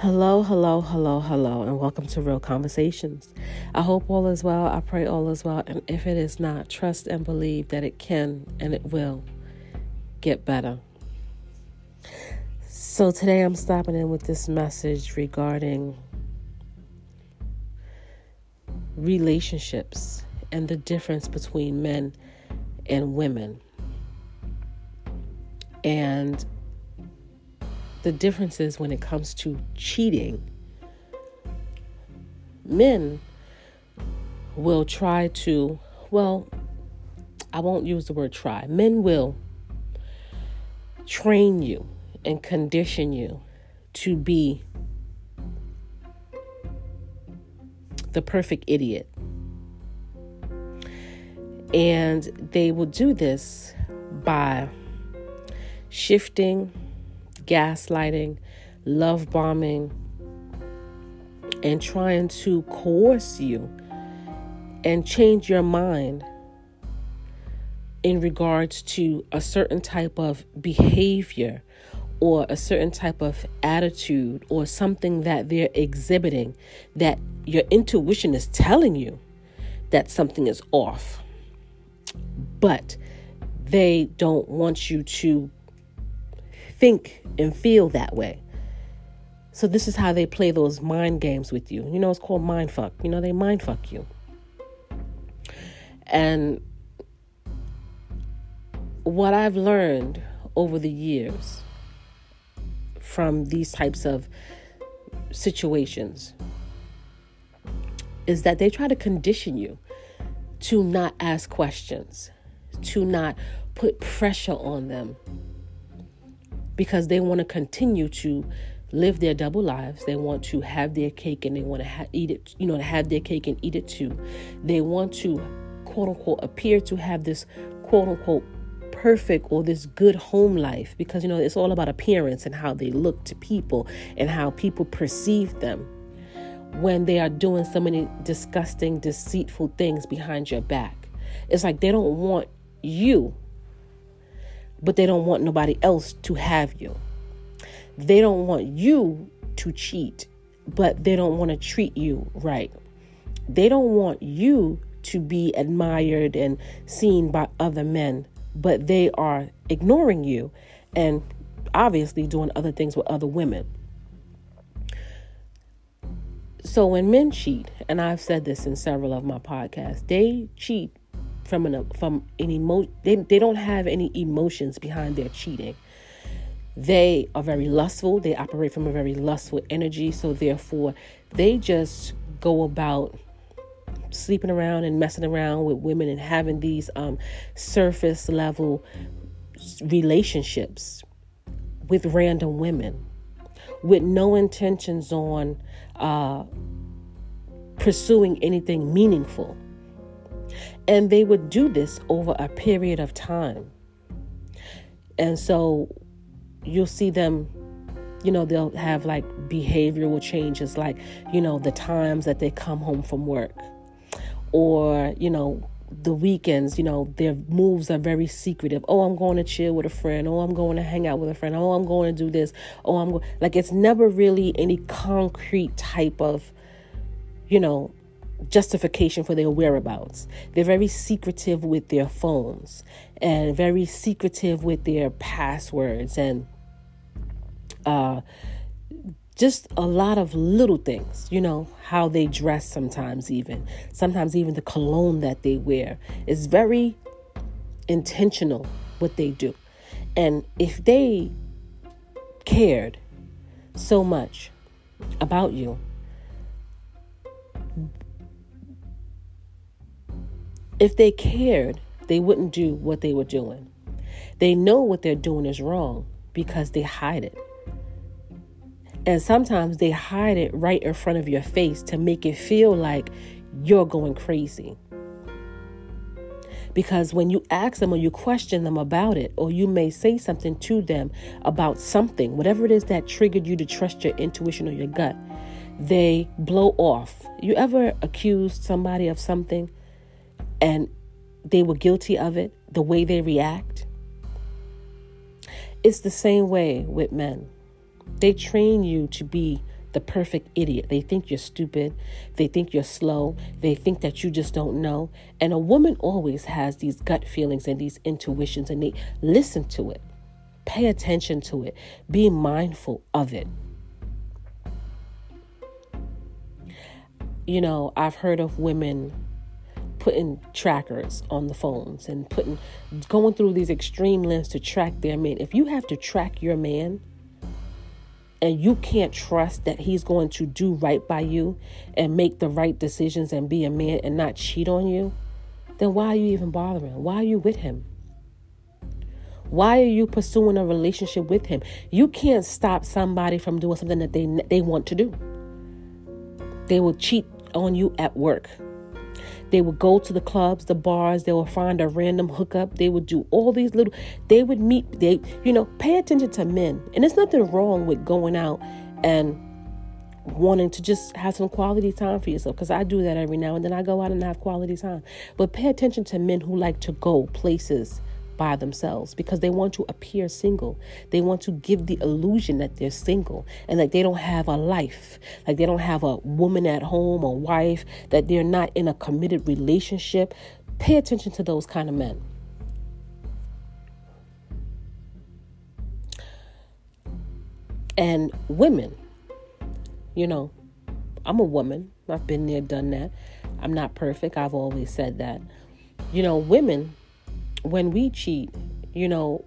Hello, hello, hello, hello, and welcome to Real Conversations. I hope all is well. I pray all is well. And if it is not, trust and believe that it can and it will get better. So today I'm stopping in with this message regarding relationships and the difference between men and women. And the differences when it comes to cheating. Men will try to, well, I won't use the word try. Men will train you and condition you to be the perfect idiot. And they will do this by shifting gaslighting, love bombing, and trying to coerce you and change your mind in regards to a certain type of behavior or a certain type of attitude or something that they're exhibiting that your intuition is telling you that something is off. But they don't want you to think and feel that way. So this is how they play those mind games with you. You know, it's called mind fuck. You know, they mind fuck you. And what I've learned over the years from these types of situations is that they try to condition you to not ask questions, to not put pressure on them because they want to continue to live their double lives. They want to have their cake and they want to ha- eat it, you know, to have their cake and eat it too. They want to, quote unquote, appear to have this, quote unquote, perfect or this good home life because, you know, it's all about appearance and how they look to people and how people perceive them when they are doing so many disgusting, deceitful things behind your back. It's like they don't want you but they don't want nobody else to have you. They don't want you to cheat, but they don't want to treat you right. They don't want you to be admired and seen by other men, but they are ignoring you and obviously doing other things with other women. So when men cheat, and I've said this in several of my podcasts, they cheat from an from an emo they, they don't have any emotions behind their cheating. They are very lustful. They operate from a very lustful energy. So therefore they just go about sleeping around and messing around with women and having these um, surface level relationships with random women with no intentions on uh, pursuing anything meaningful and they would do this over a period of time. And so you'll see them, you know, they'll have like behavioral changes, like, you know, the times that they come home from work, or, you know, the weekends, you know, their moves are very secretive. Oh, I'm going to chill with a friend. Oh, I'm going to hang out with a friend. Oh, I'm going to do this. Oh, I'm going like it's never really any concrete type of, you know, justification for their whereabouts. They're very secretive with their phones and very secretive with their passwords and uh, just a lot of little things, you know, how they dress sometimes, even. Sometimes, even the cologne that they wear is very intentional what they do. And if they cared so much about you, If they cared, they wouldn't do what they were doing. They know what they're doing is wrong because they hide it. And sometimes they hide it right in front of your face to make it feel like you're going crazy. Because when you ask them or you question them about it, or you may say something to them about something, whatever it is that triggered you to trust your intuition or your gut, they blow off. You ever accused somebody of something and they were guilty of it, the way they react. It's the same way with men. They train you to be the perfect idiot. They think you're stupid. They think you're slow. They think that you just don't know. And a woman always has these gut feelings and these intuitions, and they listen to it. Pay attention to it. Be mindful of it. You know, I've heard of women putting trackers on the phones and putting going through these extreme lengths to track their man. If you have to track your man and you can't trust that he's going to do right by you and make the right decisions and be a man and not cheat on you, then why are you even bothering? Why are you with him? Why are you pursuing a relationship with him? You can't stop somebody from doing something that they they want to do. They will cheat on you at work. They would go to the clubs, the bars, they would find a random hookup. They would do all these little they would meet they you know, pay attention to men. And there's nothing wrong with going out and wanting to just have some quality time for yourself because I do that every now and then I go out and have quality time. But pay attention to men who like to go places by themselves because they want to appear single. They want to give the illusion that they're single and that they don't have a life, like they don't have a woman at home, a wife, that they're not in a committed relationship. Pay attention to those kind of men. And women, you know, I'm a woman. I've been there, done that. I'm not perfect. I've always said that. You know, women when we cheat, you know,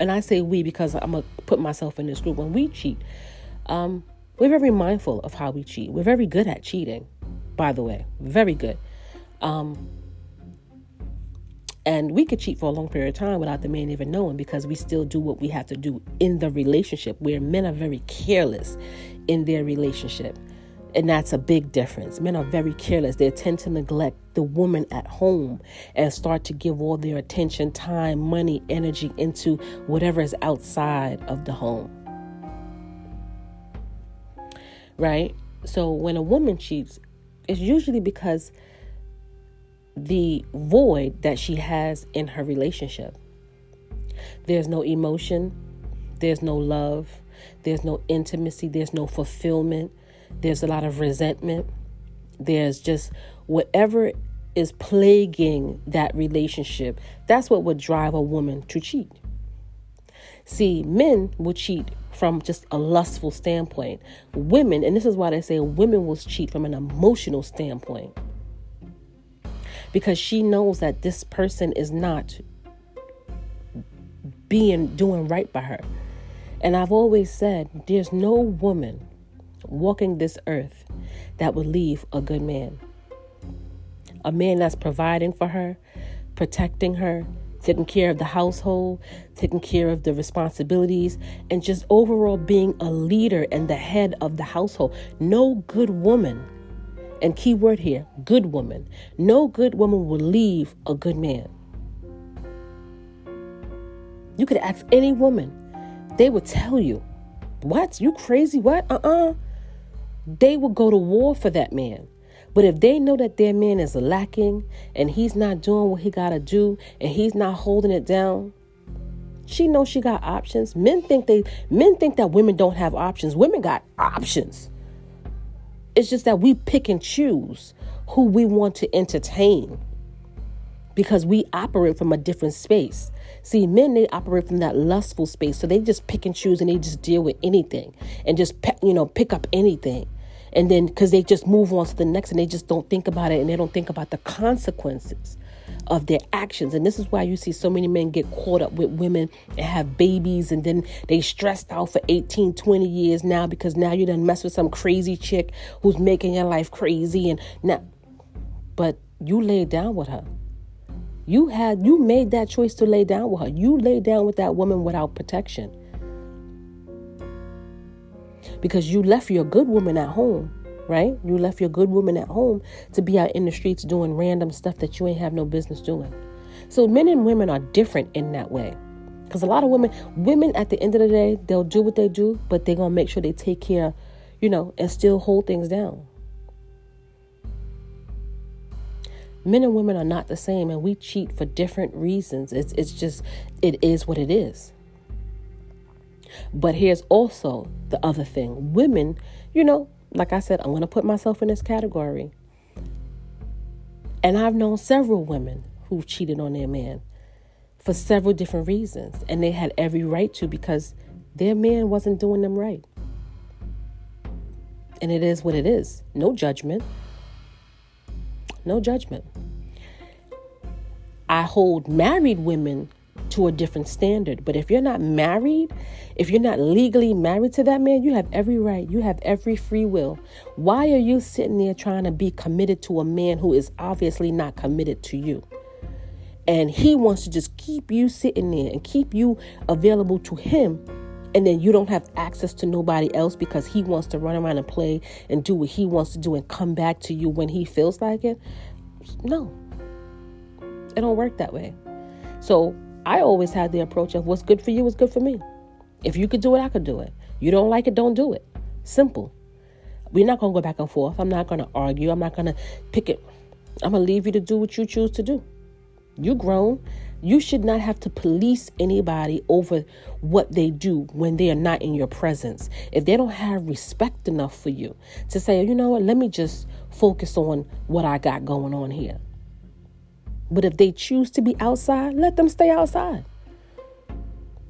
and I say we because I'm gonna put myself in this group. When we cheat, um, we're very mindful of how we cheat. We're very good at cheating, by the way, very good. Um, and we could cheat for a long period of time without the man even knowing because we still do what we have to do in the relationship. Where men are very careless in their relationship. And that's a big difference. Men are very careless. They tend to neglect the woman at home and start to give all their attention, time, money, energy into whatever is outside of the home. Right? So when a woman cheats, it's usually because the void that she has in her relationship. There's no emotion, there's no love, there's no intimacy, there's no fulfillment there's a lot of resentment. There's just whatever is plaguing that relationship. That's what would drive a woman to cheat. See, men will cheat from just a lustful standpoint. Women, and this is why they say women will cheat from an emotional standpoint. Because she knows that this person is not being doing right by her. And I've always said there's no woman walking this earth that would leave a good man. A man that's providing for her, protecting her, taking care of the household, taking care of the responsibilities, and just overall being a leader and the head of the household. No good woman, and key word here, good woman, no good woman will leave a good man. You could ask any woman, they would tell you, What? You crazy? What? Uh uh-uh. uh they will go to war for that man. But if they know that their man is lacking and he's not doing what he got to do and he's not holding it down, she knows she got options. Men think they men think that women don't have options. Women got options. It's just that we pick and choose who we want to entertain because we operate from a different space. See, men they operate from that lustful space, so they just pick and choose and they just deal with anything and just you know pick up anything and then because they just move on to the next and they just don't think about it and they don't think about the consequences of their actions. And this is why you see so many men get caught up with women and have babies and then they stressed out for 18 20 years now because now you done mess with some crazy chick who's making your life crazy and now but you laid down with her. You had you made that choice to lay down with her. You laid down with that woman without protection because you left your good woman at home, right? You left your good woman at home to be out in the streets doing random stuff that you ain't have no business doing. So men and women are different in that way. Because a lot of women, women at the end of the day, they'll do what they do, but they're going to make sure they take care, you know, and still hold things down. Men and women are not the same, and we cheat for different reasons. It's, it's just, it is what it is. But here's also the other thing women, you know, like I said, I'm going to put myself in this category. And I've known several women who've cheated on their man for several different reasons. And they had every right to because their man wasn't doing them right. And it is what it is. No judgment. No judgment. I hold married women to a different standard. But if you're not married, if you're not legally married to that man, you have every right. You have every free will. Why are you sitting there trying to be committed to a man who is obviously not committed to you? And he wants to just keep you sitting there and keep you available to him. And then you don't have access to nobody else because he wants to run around and play and do what he wants to do and come back to you when he feels like it. No, it don't work that way. So I always had the approach of what's good for you is good for me. If you could do it, I could do it. You don't like it, don't do it. Simple. We're not going to go back and forth. I'm not going to argue. I'm not going to pick it. I'm going to leave you to do what you choose to do. You grown. You should not have to police anybody over what they do when they are not in your presence. If they don't have respect enough for you to say, you know what, let me just focus on what I got going on here. But if they choose to be outside, let them stay outside.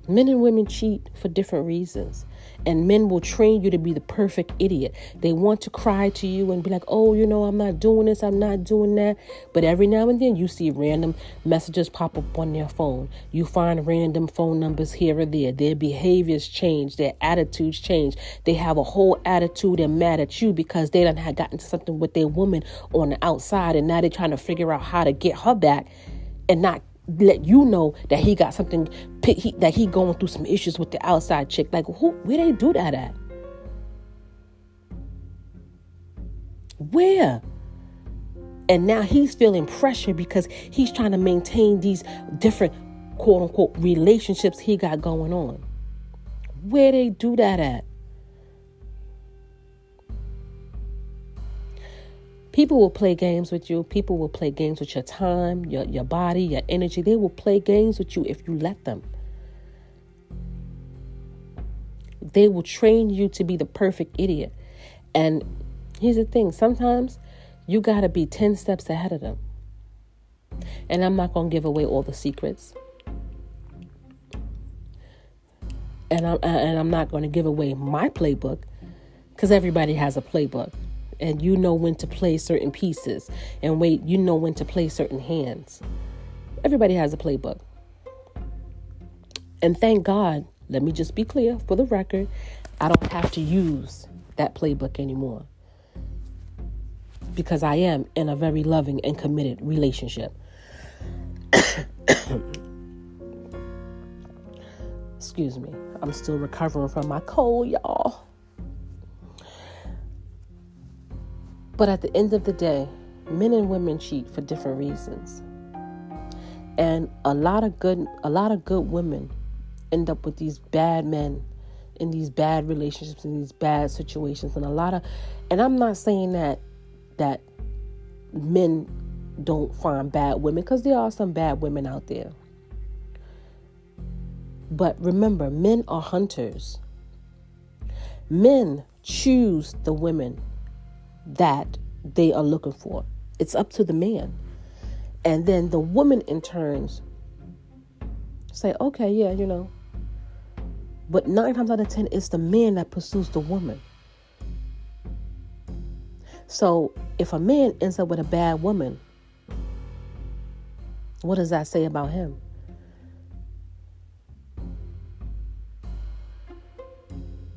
Men and women cheat for different reasons. And men will train you to be the perfect idiot. They want to cry to you and be like, oh, you know, I'm not doing this, I'm not doing that. But every now and then you see random messages pop up on their phone. You find random phone numbers here or there. Their behaviors change, their attitudes change. They have a whole attitude and mad at you because they done had gotten to something with their woman on the outside and now they're trying to figure out how to get her back and not let you know that he got something he, that he going through some issues with the outside chick. Like who where they do that at? Where? And now he's feeling pressure because he's trying to maintain these different quote unquote relationships he got going on. Where they do that at People will play games with you. People will play games with your time, your, your body, your energy. They will play games with you if you let them. They will train you to be the perfect idiot. And here's the thing sometimes you got to be 10 steps ahead of them. And I'm not going to give away all the secrets. And I'm, and I'm not going to give away my playbook because everybody has a playbook and you know when to play certain pieces and wait you know when to play certain hands. Everybody has a playbook. And thank god let me just be clear for the record i don't have to use that playbook anymore. Because i am in a very loving and committed relationship. Excuse me i'm still recovering from my cold y'all But at the end of the day, men and women cheat for different reasons. And a lot of good a lot of good women end up with these bad men in these bad relationships in these bad situations and a lot of and I'm not saying that that men don't find bad women because there are some bad women out there. But remember, men are hunters. Men choose the women that they are looking for. It's up to the man. And then the woman, in turns, say, okay, yeah, you know. But nine times out of ten, it's the man that pursues the woman. So if a man ends up with a bad woman, what does that say about him?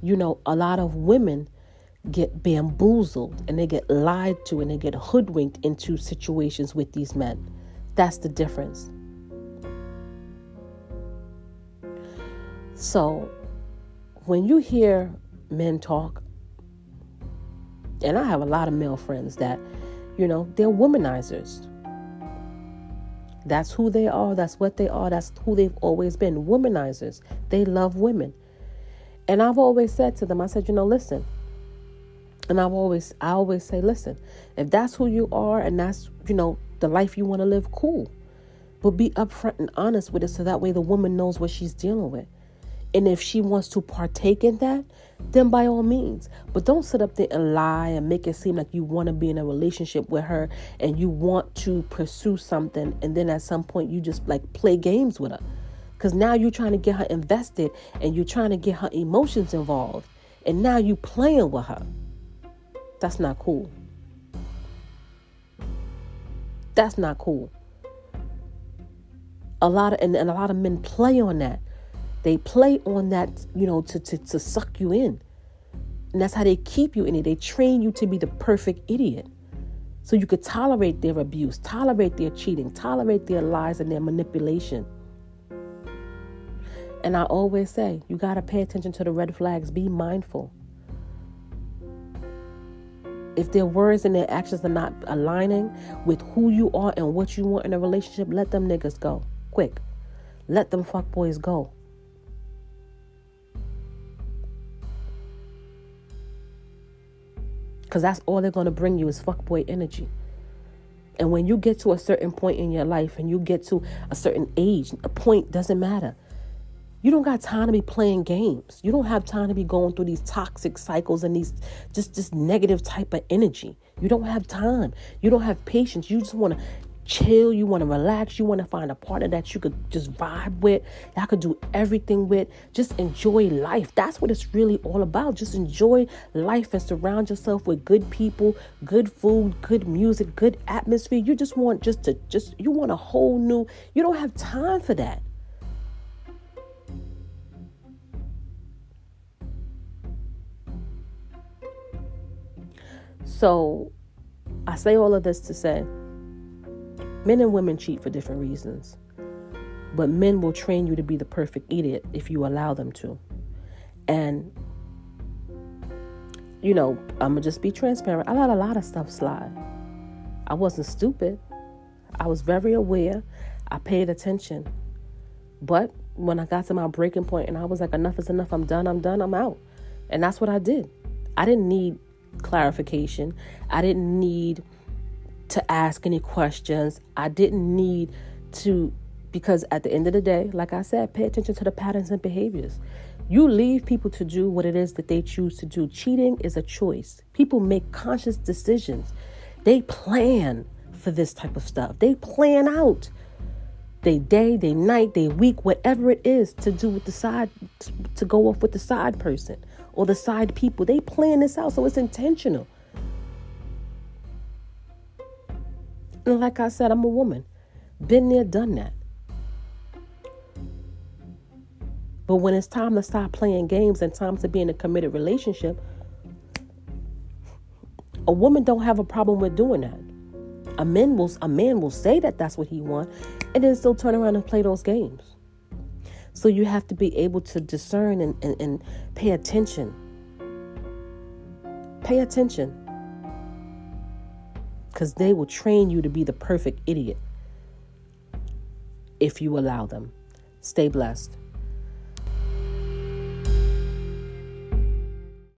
You know, a lot of women get bamboozled and they get lied to and they get hoodwinked into situations with these men. That's the difference. So, when you hear men talk, and I have a lot of male friends that, you know, they're womanizers. That's who they are. That's what they are. That's who they've always been. Womanizers. They love women. And I've always said to them, I said, you know, listen, and I've always I always say, listen, if that's who you are and that's, you know, the life you want to live, cool. But be upfront and honest with it so that way the woman knows what she's dealing with. And if she wants to partake in that, then by all means. But don't sit up there and lie and make it seem like you want to be in a relationship with her and you want to pursue something. And then at some point, you just like play games with her. Because now you're trying to get her invested and you're trying to get her emotions involved. And now you playing with her. That's not cool. That's not cool. A lot of and, and a lot of men play on that. They play on that, you know, to, to, to suck you in. And that's how they keep you in it. They train you to be the perfect idiot. So you could tolerate their abuse, tolerate their cheating, tolerate their lies and their manipulation. And I always say, you got to pay attention to the red flags. Be mindful. If their words and their actions are not aligning with who you are and what you want in a relationship, let them niggas go. Quick. Let them fuck boys go. Because that's all they're to bring you is fuckboy energy. And when you get to a certain point in your life and you get to a certain age, a point doesn't matter. You don't got time to be playing games. You don't have time to be going through these toxic cycles and these just this negative type of energy. You don't have time. You don't have patience. You just want to chill, you want to relax, you want to find a partner that you could just vibe with, y'all could do everything with. Just enjoy life. That's what it's really all about. Just enjoy life and surround yourself with good people, good food, good music, good atmosphere. You just want just to just you want a whole new, you don't have time for that. So, I say all of this to say Men and women cheat for different reasons. But men will train you to be the perfect idiot if you allow them to. And, you know, I'm going to just be transparent. I let a lot of stuff slide. I wasn't stupid. I was very aware. I paid attention. But when I got to my breaking point and I was like, enough is enough, I'm done, I'm done, I'm out. And that's what I did. I didn't need clarification. I didn't need to ask any questions. I didn't need to, because at the end of the day, like I said, pay attention to the patterns and behaviors. You leave people to do what it is that they choose to do. Cheating is a choice. People make conscious decisions. They plan for this type of stuff. They plan out they day, they night, they week, whatever it is to do with the side, to go off with the side person or the side people. They plan this out, so it's intentional. And like I said, I'm a woman. Been there, done that. But when it's time to stop playing games and time to be in a committed relationship, a woman don't have a problem with doing that. A man will a man will say that that's what he wants, and then still turn around and play those games. So you have to be able to discern and, and, and pay attention. Pay attention because they will train you to be the perfect idiot if you allow them. Stay blessed.